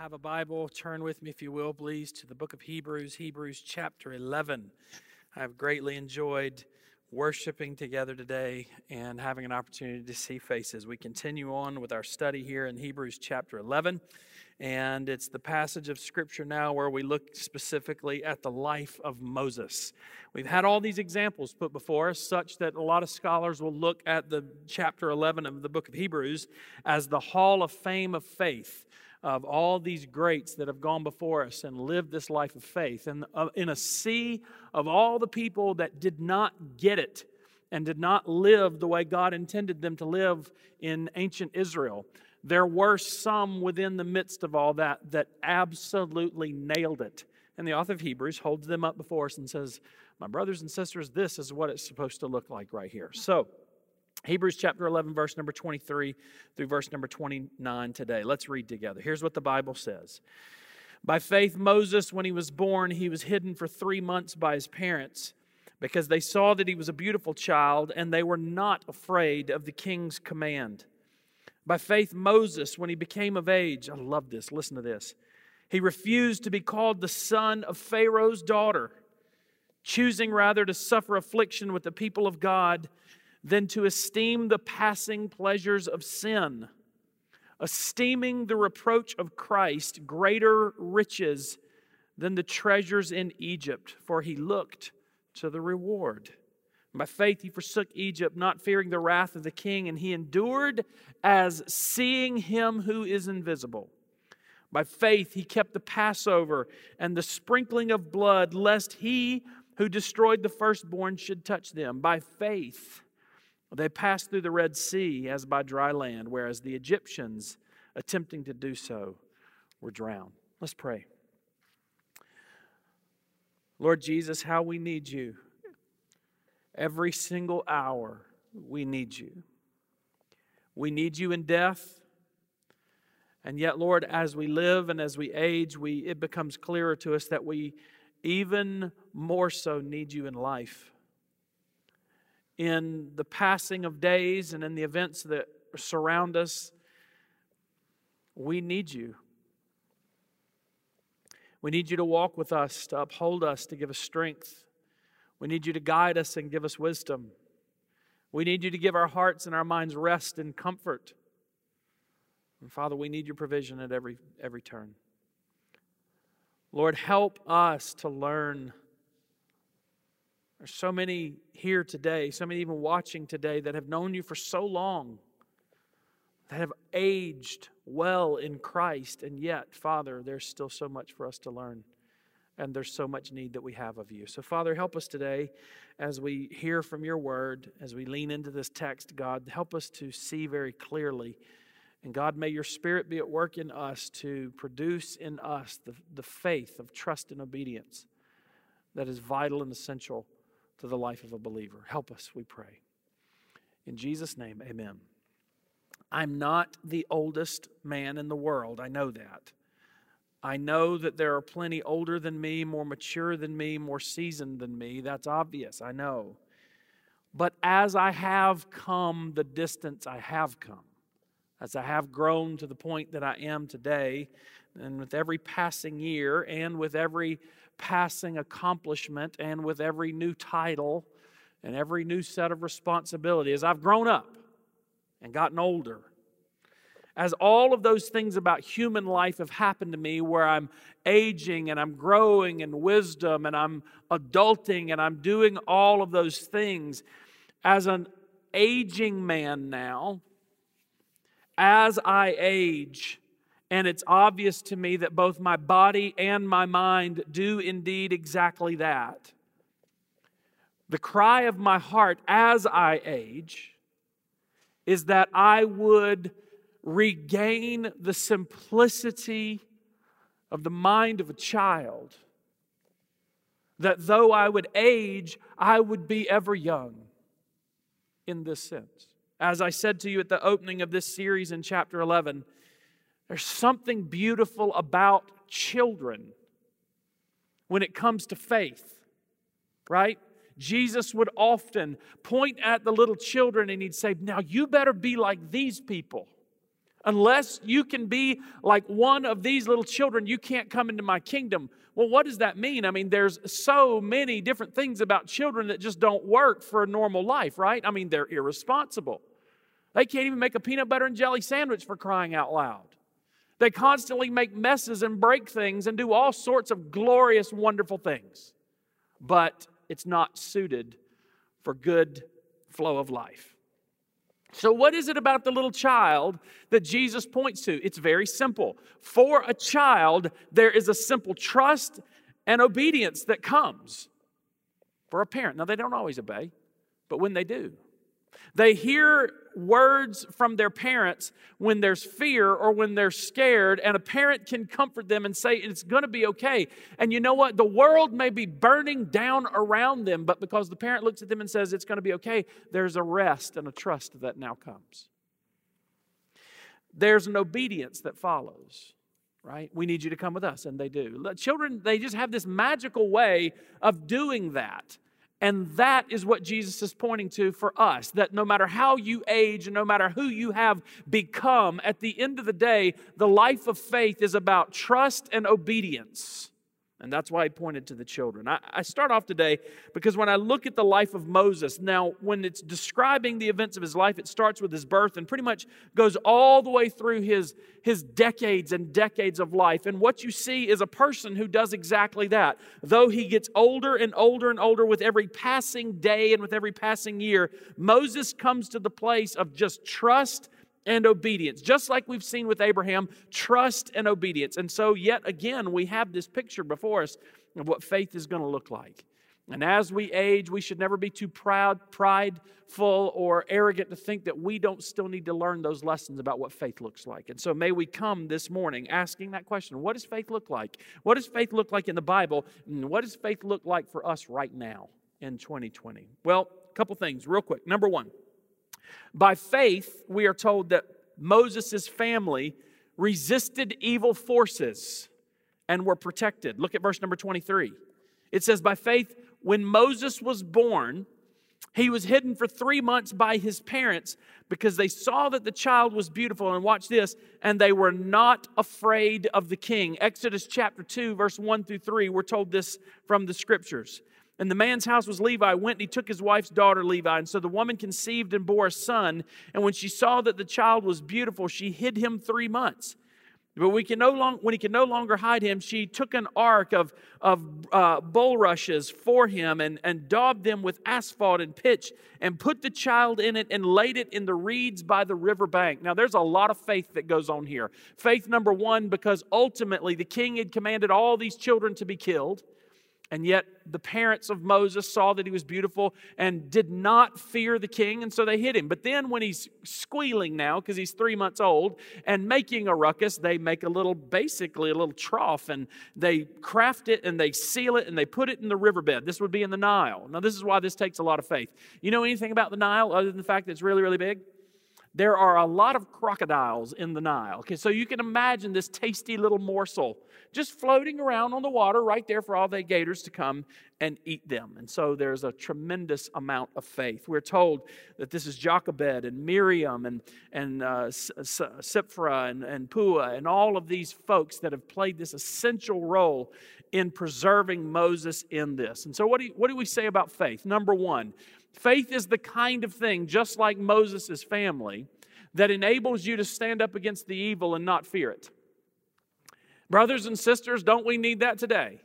have a Bible, turn with me, if you will, please, to the book of Hebrews, Hebrews chapter 11. I've greatly enjoyed worshiping together today and having an opportunity to see faces. We continue on with our study here in Hebrews chapter 11, and it's the passage of Scripture now where we look specifically at the life of Moses. We've had all these examples put before us, such that a lot of scholars will look at the chapter 11 of the book of Hebrews as the hall of fame of faith of all these greats that have gone before us and lived this life of faith. And uh, in a sea of all the people that did not get it and did not live the way God intended them to live in ancient Israel, there were some within the midst of all that that absolutely nailed it. And the author of Hebrews holds them up before us and says, My brothers and sisters, this is what it's supposed to look like right here. So, Hebrews chapter 11, verse number 23 through verse number 29 today. Let's read together. Here's what the Bible says By faith, Moses, when he was born, he was hidden for three months by his parents because they saw that he was a beautiful child and they were not afraid of the king's command. By faith, Moses, when he became of age, I love this, listen to this. He refused to be called the son of Pharaoh's daughter, choosing rather to suffer affliction with the people of God than to esteem the passing pleasures of sin, esteeming the reproach of Christ greater riches than the treasures in Egypt, for he looked to the reward. By faith, he forsook Egypt, not fearing the wrath of the king, and he endured as seeing him who is invisible. By faith, he kept the Passover and the sprinkling of blood, lest he who destroyed the firstborn should touch them. By faith, they passed through the Red Sea as by dry land, whereas the Egyptians, attempting to do so, were drowned. Let's pray. Lord Jesus, how we need you. Every single hour, we need you. We need you in death. And yet, Lord, as we live and as we age, we, it becomes clearer to us that we even more so need you in life in the passing of days and in the events that surround us, we need you. We need you to walk with us, to uphold us, to give us strength. We need you to guide us and give us wisdom. We need you to give our hearts and our minds rest and comfort. And Father, we need your provision at every, every turn. Lord, help us to learn there's so many here today, so many even watching today that have known you for so long, that have aged well in Christ, and yet, Father, there's still so much for us to learn, and there's so much need that we have of you. So, Father, help us today as we hear from your word, as we lean into this text, God, help us to see very clearly. And God, may your spirit be at work in us to produce in us the, the faith of trust and obedience that is vital and essential to the life of a believer. Help us, we pray. In Jesus' name, amen. I'm not the oldest man in the world. I know that. I know that there are plenty older than me, more mature than me, more seasoned than me. That's obvious. I know. But as I have come the distance I have come, as I have grown to the point that I am today, and with every passing year and with every passing accomplishment and with every new title and every new set of responsibility as I've grown up and gotten older. As all of those things about human life have happened to me, where I'm aging and I'm growing in wisdom and I'm adulting and I'm doing all of those things, as an aging man now, as I age, and it's obvious to me that both my body and my mind do indeed exactly that. The cry of my heart as I age is that I would regain the simplicity of the mind of a child. That though I would age, I would be ever young in this sense. As I said to you at the opening of this series in chapter 11, there's something beautiful about children when it comes to faith, right? Jesus would often point at the little children and he'd say, Now you better be like these people. Unless you can be like one of these little children, you can't come into my kingdom. Well, what does that mean? I mean, there's so many different things about children that just don't work for a normal life, right? I mean, they're irresponsible. They can't even make a peanut butter and jelly sandwich for crying out loud. They constantly make messes and break things and do all sorts of glorious, wonderful things. But it's not suited for good flow of life. So, what is it about the little child that Jesus points to? It's very simple. For a child, there is a simple trust and obedience that comes for a parent. Now, they don't always obey, but when they do, they hear words from their parents when there's fear or when they're scared, and a parent can comfort them and say, It's going to be okay. And you know what? The world may be burning down around them, but because the parent looks at them and says, It's going to be okay, there's a rest and a trust that now comes. There's an obedience that follows right? We need you to come with us. And they do. Children, they just have this magical way of doing that. And that is what Jesus is pointing to for us that no matter how you age and no matter who you have become, at the end of the day, the life of faith is about trust and obedience. And that's why he pointed to the children. I, I, start off today because when I look at the life of Moses, now, when it's describing the events of his life, it starts with his birth and pretty much goes all the way through his, his decades and decades of life. And what you see is a person who does exactly that. Though he gets older and older and older with every passing day and with every passing year, Moses comes to the place of just trust and obedience. Just like we've seen with Abraham, trust and obedience. And so, yet again, we have this picture before us of what faith is going to look like. And as we age, we should never be too proud, prideful, or arrogant to think that we don't still need to learn those lessons about what faith looks like. And so may we come this morning asking that question What does faith look like? What does faith look like in the Bible? And what does faith look like for us right now in 2020? Well, a couple things, real quick. Number one, by faith, we are told that Moses' family resisted evil forces and were protected. Look at verse number 23. It says, By faith, when Moses was born, he was hidden for three months by his parents because they saw that the child was beautiful. And watch this, and they were not afraid of the king. Exodus chapter 2, verse 1 through 3, we're told this from the scriptures. And the man's house was Levi, went and he took his wife's daughter Levi. And so the woman conceived and bore a son. And when she saw that the child was beautiful, she hid him three months. But we can no long, when he could no longer hide him, she took an ark of, of uh, bulrushes for him and, and daubed them with asphalt and pitch and put the child in it and laid it in the reeds by the river bank. Now, there's a lot of faith that goes on here. Faith number one, because ultimately the king had commanded all these children to be killed. And yet the parents of Moses saw that he was beautiful and did not fear the king, and so they hid him. But then when he's squealing now, because he's three months old, and making a ruckus, they make a little, basically a little trough, and they craft it and they seal it and they put it in the riverbed. This would be in the Nile. Now, this is why this takes a lot of faith. You know anything about the Nile other than the fact that it's really, really big? There are a lot of crocodiles in the Nile. Okay, so you can imagine this tasty little morsel just floating around on the water right there for all the gators to come and eat them. And so there's a tremendous amount of faith. We're told that this is Jochebed and Miriam and, and uh, and, and Puah and all of these folks that have played this essential role in preserving Moses in this. And so, what do, you, what do we say about faith? Number one, Faith is the kind of thing, just like Moses' family, that enables you to stand up against the evil and not fear it. Brothers and sisters, don't we need that today?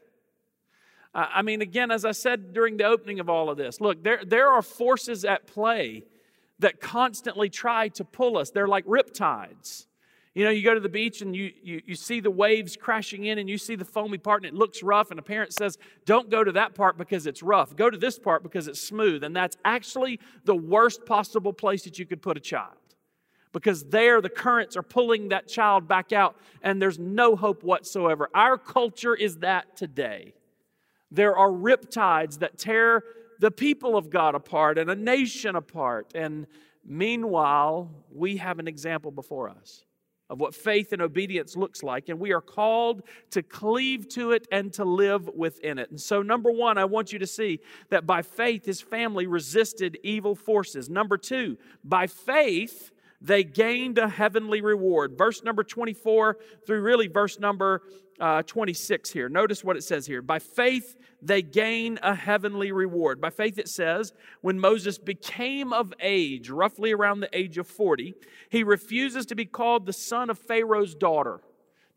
I mean, again, as I said during the opening of all of this, look, there, there are forces at play that constantly try to pull us. They're like riptides. You know, you go to the beach and you, you, you see the waves crashing in and you see the foamy part and it looks rough, and a parent says, Don't go to that part because it's rough. Go to this part because it's smooth. And that's actually the worst possible place that you could put a child because there the currents are pulling that child back out and there's no hope whatsoever. Our culture is that today. There are riptides that tear the people of God apart and a nation apart. And meanwhile, we have an example before us of what faith and obedience looks like, and we are called to cleave to it and to live within it. And so, number one, I want you to see that by faith, his family resisted evil forces. Number two, by faith, they gained a heavenly reward. Verse number 24 through really verse number uh, 26 here. Notice what it says here. By faith, they gain a heavenly reward. By faith, it says, when Moses became of age, roughly around the age of 40, he refuses to be called the son of Pharaoh's daughter.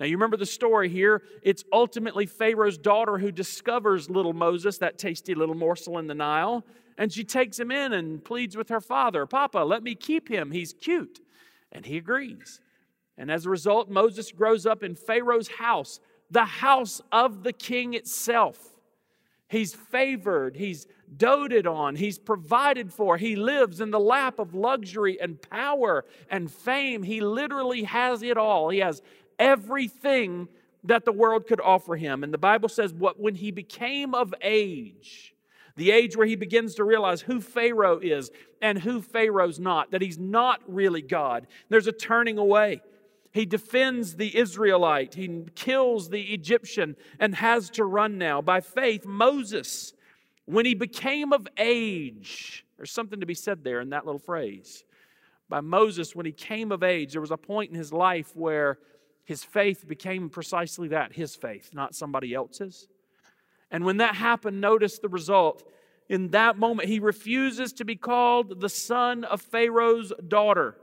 Now, you remember the story here. It's ultimately Pharaoh's daughter who discovers little Moses, that tasty little morsel in the Nile, and she takes him in and pleads with her father, Papa, let me keep him. He's cute. And he agrees. And as a result, Moses grows up in Pharaoh's house, the house of the king itself. He's favored, he's doted on, he's provided for, he lives in the lap of luxury and power and fame. He literally has it all. He has everything that the world could offer him. And the Bible says, what when he became of age, the age where he begins to realize who Pharaoh is and who Pharaoh's not, that he's not really God. There's a turning away. He defends the Israelite, he kills the Egyptian, and has to run now. By faith, Moses, when he became of age, there's something to be said there in that little phrase. By Moses, when he came of age, there was a point in his life where his faith became precisely that his faith, not somebody else's. And when that happened, notice the result. In that moment, he refuses to be called the son of Pharaoh's daughter.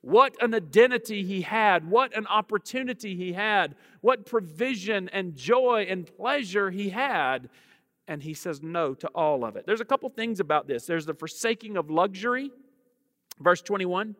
What an identity he had. What an opportunity he had. What provision and joy and pleasure he had. And he says no to all of it. There's a couple things about this there's the forsaking of luxury, verse 21.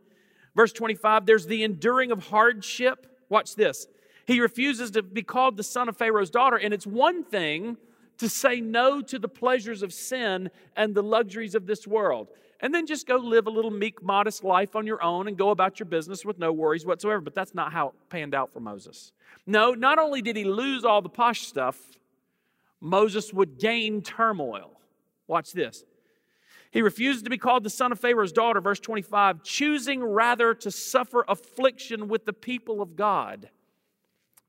Verse 25, there's the enduring of hardship. Watch this. He refuses to be called the son of Pharaoh's daughter, and it's one thing to say no to the pleasures of sin and the luxuries of this world. And then just go live a little meek, modest life on your own and go about your business with no worries whatsoever. But that's not how it panned out for Moses. No, not only did he lose all the posh stuff, Moses would gain turmoil. Watch this. He refused to be called the son of Pharaoh's daughter, verse 25, choosing rather to suffer affliction with the people of God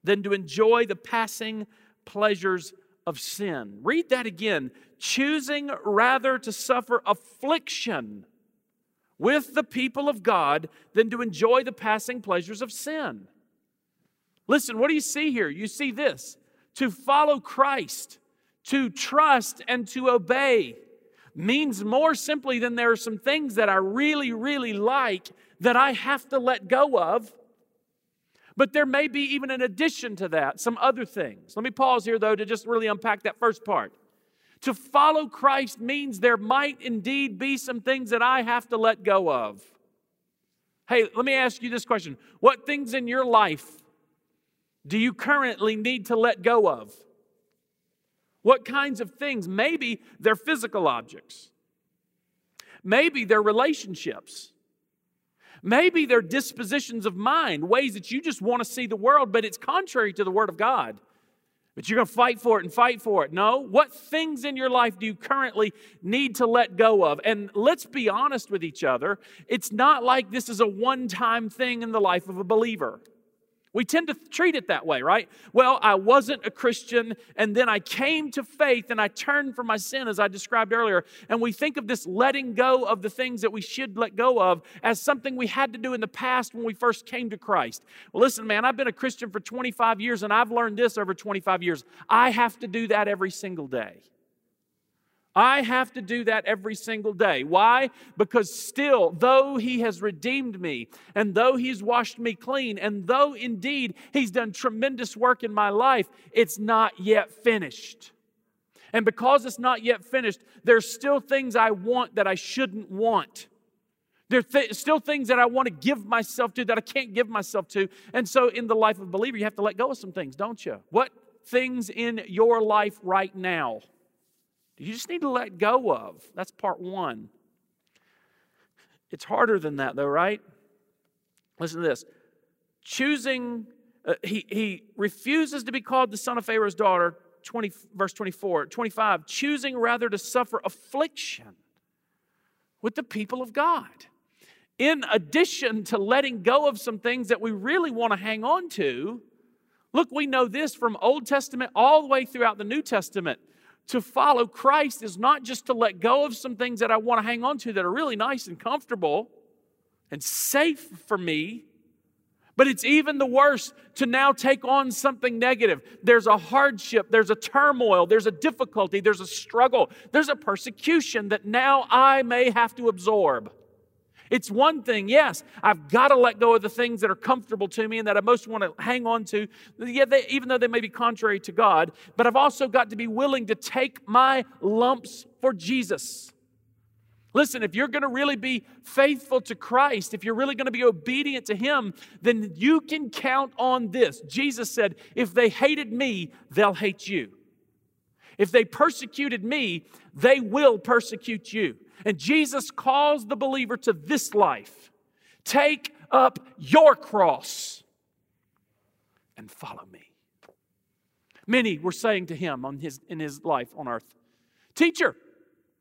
than to enjoy the passing pleasures of sin. Read that again. Choosing rather to suffer affliction with the people of God than to enjoy the passing pleasures of sin. Listen, what do you see here? You see this to follow Christ, to trust and to obey means more simply than there are some things that I really, really like that I have to let go of. But there may be even an addition to that, some other things. Let me pause here, though, to just really unpack that first part. To follow Christ means there might indeed be some things that I have to let go of. Hey, let me ask you this question What things in your life do you currently need to let go of? What kinds of things? Maybe they're physical objects. Maybe they're relationships. Maybe they're dispositions of mind, ways that you just want to see the world, but it's contrary to the Word of God. But you're going to fight for it and fight for it. No. What things in your life do you currently need to let go of? And let's be honest with each other. It's not like this is a one time thing in the life of a believer. We tend to treat it that way, right? Well, I wasn't a Christian, and then I came to faith and I turned from my sin, as I described earlier. And we think of this letting go of the things that we should let go of as something we had to do in the past when we first came to Christ. Well, listen, man, I've been a Christian for 25 years, and I've learned this over 25 years. I have to do that every single day. I have to do that every single day. Why? Because still, though He has redeemed me, and though He's washed me clean, and though indeed He's done tremendous work in my life, it's not yet finished. And because it's not yet finished, there's still things I want that I shouldn't want. There's th- still things that I want to give myself to that I can't give myself to. And so, in the life of a believer, you have to let go of some things, don't you? What things in your life right now? You just need to let go of. That's part one. It's harder than that, though, right? Listen to this. Choosing, uh, he, he refuses to be called the son of Pharaoh's daughter, 20, verse 24, 25, choosing rather to suffer affliction with the people of God. In addition to letting go of some things that we really want to hang on to, look, we know this from Old Testament all the way throughout the New Testament to follow Christ is not just to let go of some things that I want to hang on to that are really nice and comfortable. and safe for me. But it's even the worse to now take on something negative. There's a hardship, there's a turmoil, there's a difficulty, there's a struggle, there's a persecution that now I may have to absorb. It's one thing, yes, I've got to let go of the things that are comfortable to me and that I most want to hang on to, yeah, they, even though they may be contrary to God, but I've also got to be willing to take my lumps for Jesus. Listen, if you're going to really be faithful to Christ, if you're really going to be obedient to Him, then you can count on this. Jesus said, If they hated me, they'll hate you. If they persecuted me, they will persecute you. And Jesus calls the believer to this life take up your cross and follow me. Many were saying to him on his, in his life on earth, Teacher,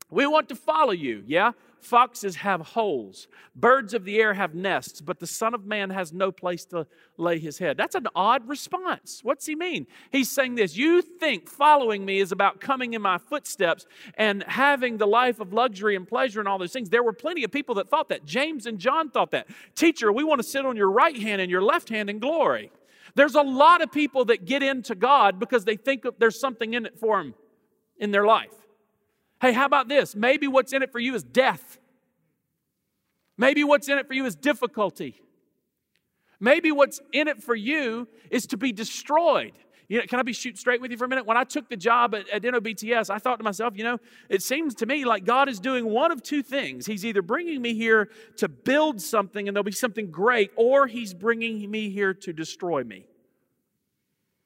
we want to follow you. Yeah? Foxes have holes, birds of the air have nests, but the Son of Man has no place to lay his head. That's an odd response. What's he mean? He's saying this You think following me is about coming in my footsteps and having the life of luxury and pleasure and all those things. There were plenty of people that thought that. James and John thought that. Teacher, we want to sit on your right hand and your left hand in glory. There's a lot of people that get into God because they think there's something in it for them in their life. Hey, how about this? Maybe what's in it for you is death. Maybe what's in it for you is difficulty. Maybe what's in it for you is to be destroyed. You know, can I be shoot straight with you for a minute? When I took the job at, at NOBTS, I thought to myself, you know, it seems to me like God is doing one of two things. He's either bringing me here to build something and there'll be something great, or He's bringing me here to destroy me.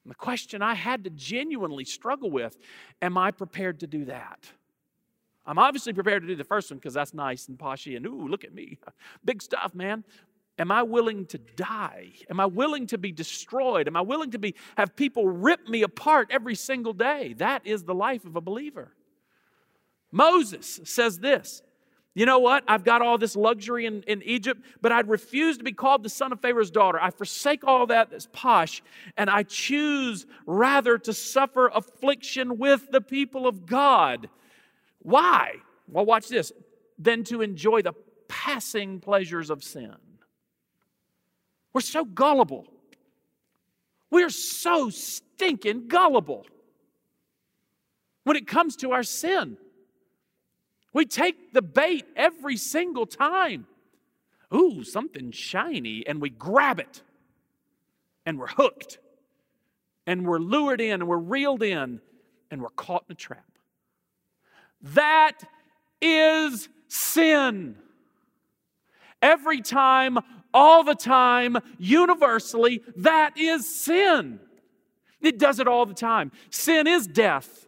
And the question I had to genuinely struggle with am I prepared to do that? I'm obviously prepared to do the first one because that's nice and poshy and ooh, look at me. Big stuff, man. Am I willing to die? Am I willing to be destroyed? Am I willing to be have people rip me apart every single day? That is the life of a believer. Moses says this. You know what? I've got all this luxury in, in Egypt, but I'd refuse to be called the son of Pharaoh's daughter. I forsake all that that's posh, and I choose rather to suffer affliction with the people of God why? Well, watch this. Than to enjoy the passing pleasures of sin. We're so gullible. We're so stinking gullible when it comes to our sin. We take the bait every single time. Ooh, something shiny, and we grab it, and we're hooked, and we're lured in, and we're reeled in, and we're caught in a trap. That is sin. Every time, all the time, universally, that is sin. It does it all the time. Sin is death.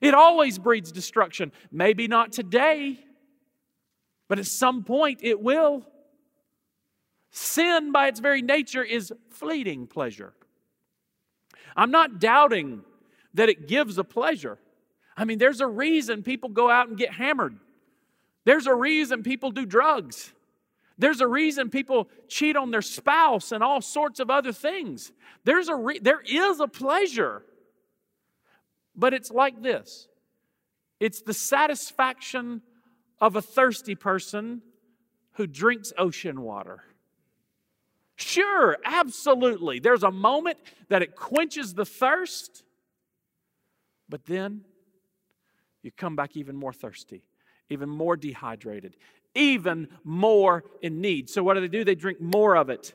It always breeds destruction. Maybe not today, but at some point it will. Sin, by its very nature, is fleeting pleasure. I'm not doubting that it gives a pleasure. I mean, there's a reason people go out and get hammered. There's a reason people do drugs. There's a reason people cheat on their spouse and all sorts of other things. There's a re- there is a pleasure. But it's like this. It's the satisfaction of a thirsty person who drinks ocean water. Sure, absolutely. There's a moment that it quenches the thirst, but then you come back even more thirsty, even more dehydrated, even more in need. So, what do they do? They drink more of it,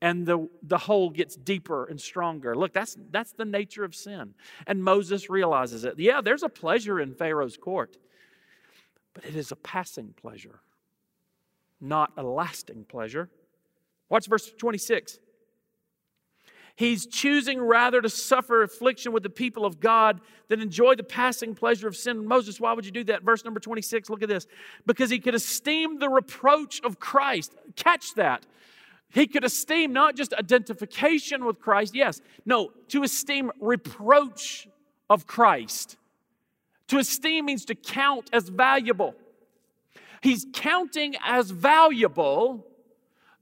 and the, the hole gets deeper and stronger. Look, that's, that's the nature of sin. And Moses realizes it. Yeah, there's a pleasure in Pharaoh's court, but it is a passing pleasure, not a lasting pleasure. Watch verse 26. He's choosing rather to suffer affliction with the people of God than enjoy the passing pleasure of sin. Moses, why would you do that? Verse number 26, look at this. Because he could esteem the reproach of Christ. Catch that. He could esteem not just identification with Christ, yes, no, to esteem reproach of Christ. To esteem means to count as valuable. He's counting as valuable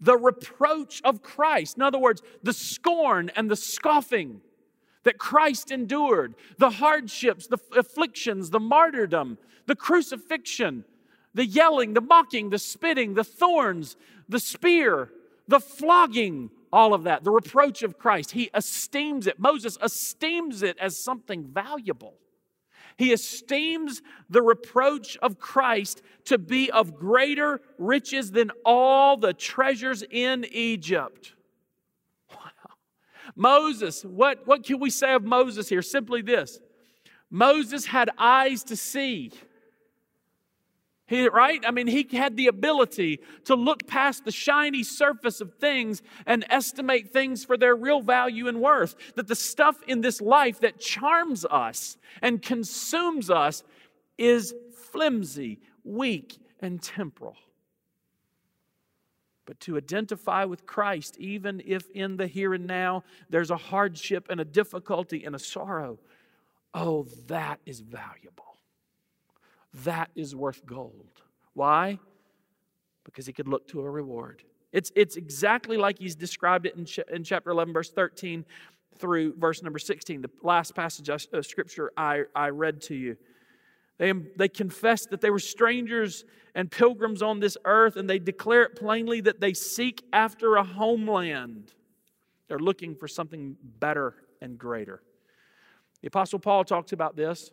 the reproach of Christ. In other words, the scorn and the scoffing that Christ endured, the hardships, the afflictions, the martyrdom, the crucifixion. the yelling, the mocking, the spitting, the thorns, the spear, the flogging, all of that, the reproach of Christ. He esteems it. Moses esteems it as something valuable. He esteems the reproach of Christ to be of greater riches than all the treasures in Egypt. Wow. Moses, what, what can we say of Moses here? Simply this Moses had eyes to see. He, right? I mean, he had the ability to look past the shiny surface of things and estimate things for their real value and worth. That the stuff in this life that charms us and consumes us is flimsy, weak, and temporal. But to identify with Christ, even if in the here and now there's a hardship and a difficulty and a sorrow, oh, that is valuable that is worth gold. Why? Because he could look to a reward. It's, it's exactly like he's described it in, ch- in chapter 11, verse 13 through verse number 16, the last passage of scripture I, I read to you. They, they confess that they were strangers and pilgrims on this earth, and they declare it plainly that they seek after a homeland. They're looking for something better and greater. The Apostle Paul talks about this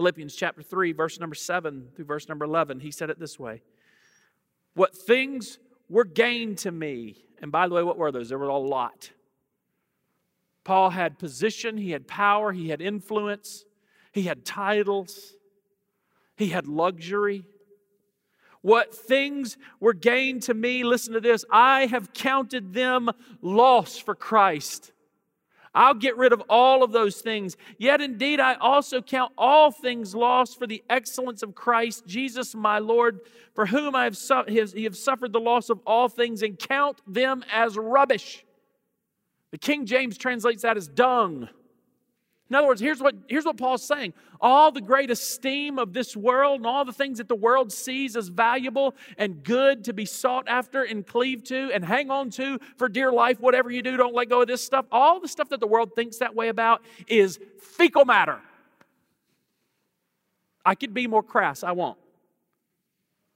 Philippians chapter 3, verse number 7 through verse number 11, he said it this way What things were gained to me, and by the way, what were those? There were a lot. Paul had position, he had power, he had influence, he had titles, he had luxury. What things were gained to me, listen to this, I have counted them loss for Christ. I'll get rid of all of those things. Yet indeed, I also count all things lost for the excellence of Christ Jesus my Lord, for whom I have, su- have suffered the loss of all things and count them as rubbish. The King James translates that as dung. In other words, here's what, here's what Paul's saying all the great esteem of this world and all the things that the world sees as valuable and good to be sought after and cleave to and hang on to for dear life, whatever you do, don't let go of this stuff. All the stuff that the world thinks that way about is fecal matter. I could be more crass, I won't.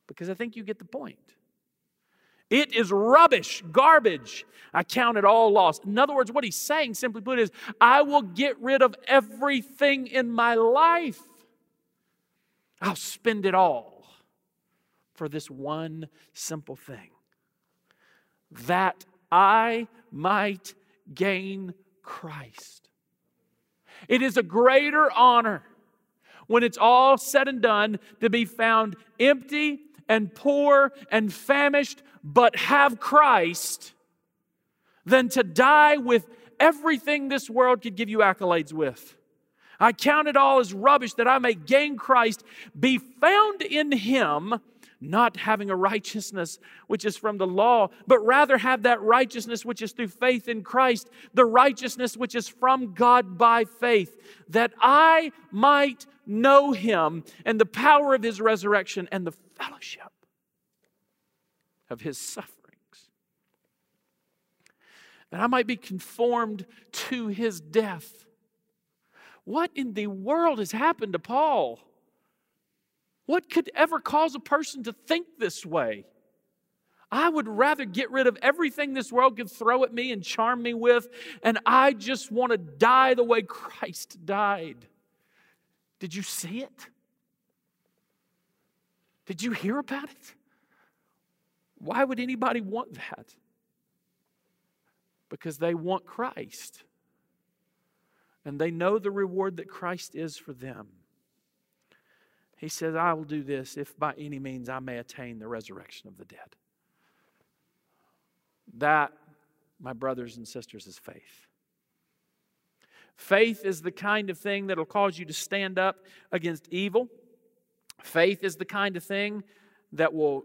Because I think you get the point. It is rubbish, garbage. I count it all lost. In other words, what he's saying, simply put, is I will get rid of everything in my life. I'll spend it all for this one simple thing that I might gain Christ. It is a greater honor when it's all said and done to be found empty and poor and famished, but have Christ, than to die with everything this world could give you accolades with. I count it all as rubbish that I may gain Christ, be found in Him, not having a righteousness which is from the law, but rather have that righteousness which is through faith in Christ, the righteousness which is from God by faith, that I might know Him and the power of His resurrection and the fellowship of his sufferings. That I might be conformed to his death. What in the world has happened to Paul? What could ever cause a person to think this way? I would rather get rid of everything this world could throw at me and charm me with, and I just want to die the way Christ died. Did you see it? Did you hear about it? Why would anybody want that? Because they want Christ. And they know the reward that Christ is for them. He says, I will do this if by any means I may attain the resurrection of the dead. That, my brothers and sisters, is faith. Faith is the kind of thing that will cause you to stand up against evil Faith is the kind of thing that will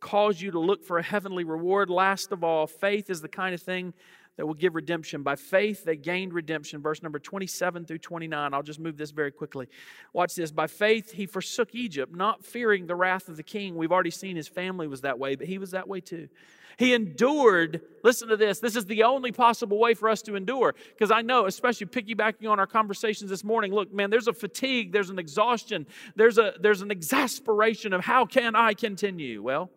cause you to look for a heavenly reward. Last of all, faith is the kind of thing that will give redemption. By faith, they gained redemption. Verse number 27 through 29. I'll just move this very quickly. Watch this. By faith, he forsook Egypt, not fearing the wrath of the king. We've already seen his family was that way, but he was that way too. He endured. Listen to this. This is the only possible way for us to endure. Because I know, especially piggybacking on our conversations this morning, look, man, there's a fatigue, there's an exhaustion, there's, a, there's an exasperation of how can I continue? Well,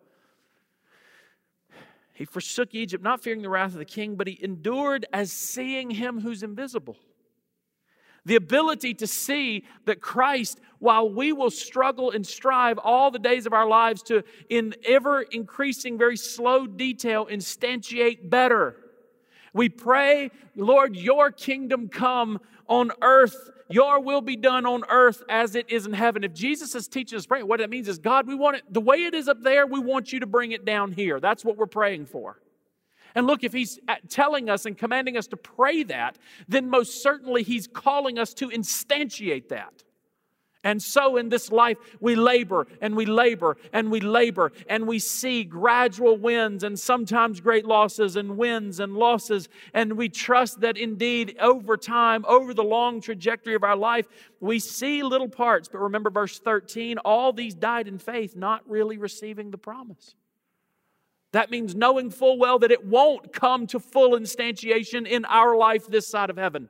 he forsook Egypt, not fearing the wrath of the king, but he endured as seeing him who's invisible. The ability to see that Christ, while we will struggle and strive all the days of our lives to, in ever increasing, very slow detail, instantiate better. We pray, Lord, your kingdom come on earth your will be done on earth as it is in heaven. If Jesus is teaching us praying, what it means is, God, we want it the way it is up there, we want you to bring it down here. That's what we're praying for. And look, if he's uh, telling us and commanding us to pray that, then most certainly he's calling us to instantiate that. And so in this life, we labor and we labor and we labor and we see gradual wins and sometimes great losses and wins and losses. And we trust that indeed over time, over the long trajectory of our life, we see little parts. But remember verse 13 all these died in faith, not really receiving the promise. That means knowing full well that it won't come to full instantiation in our life this side of heaven.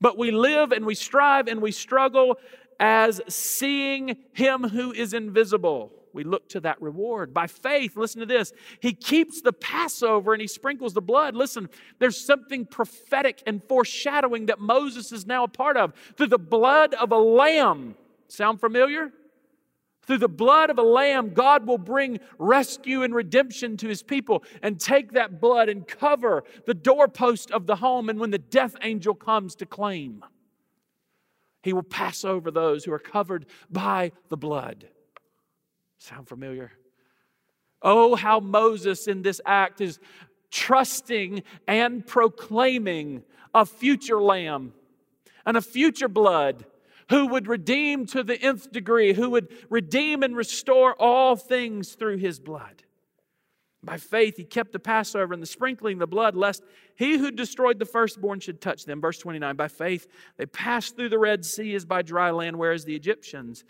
But we live and we strive and we struggle as seeing him who is invisible. We look to that reward. By faith, listen to this. He keeps the Passover and he sprinkles the blood. Listen, there's something prophetic and foreshadowing that Moses is now a part of. Through the blood of a lamb. Sound familiar? Through the blood of a lamb, God will bring rescue and redemption to his people and take that blood and cover the doorpost of the home. And when the death angel comes to claim, he will pass over those who are covered by the blood. Sound familiar? Oh, how Moses in this act is trusting and proclaiming a future lamb and a future blood who would redeem to the nth degree, who would redeem and restore all things through his blood. By faith, he kept the Passover and the sprinkling the blood, lest he who destroyed the firstborn should touch them. Verse 29 By faith, they passed through the Red Sea as by dry land, whereas the Egyptians,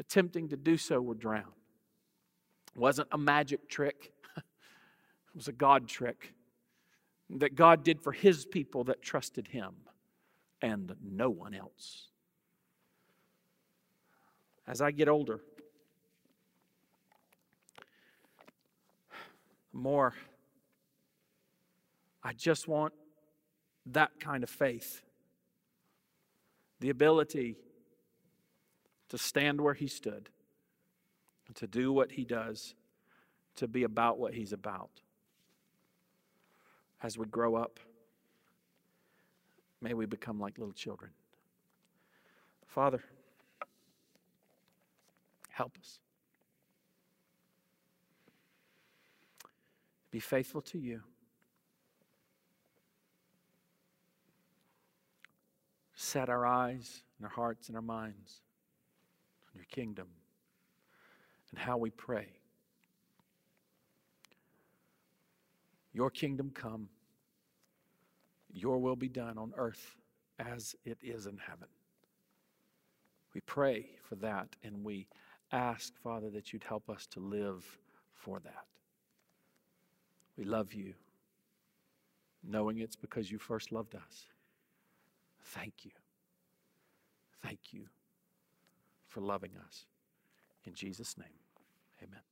attempting to do so, were drowned. It wasn't a magic trick, it was a God trick that God did for his people that trusted him and no one else. As I get older, more. I just want that kind of faith. The ability to stand where he stood, to do what he does, to be about what he's about. As we grow up, may we become like little children. Father, help us. be faithful to you. Set our eyes and our hearts and our minds on your kingdom and how we pray. Your kingdom come, your will be done on earth as it is in heaven. We pray for that and we ask, Father, that you'd help us to live for that. We love you, knowing it's because you first loved us. Thank you. Thank you for loving us. In Jesus' name, amen.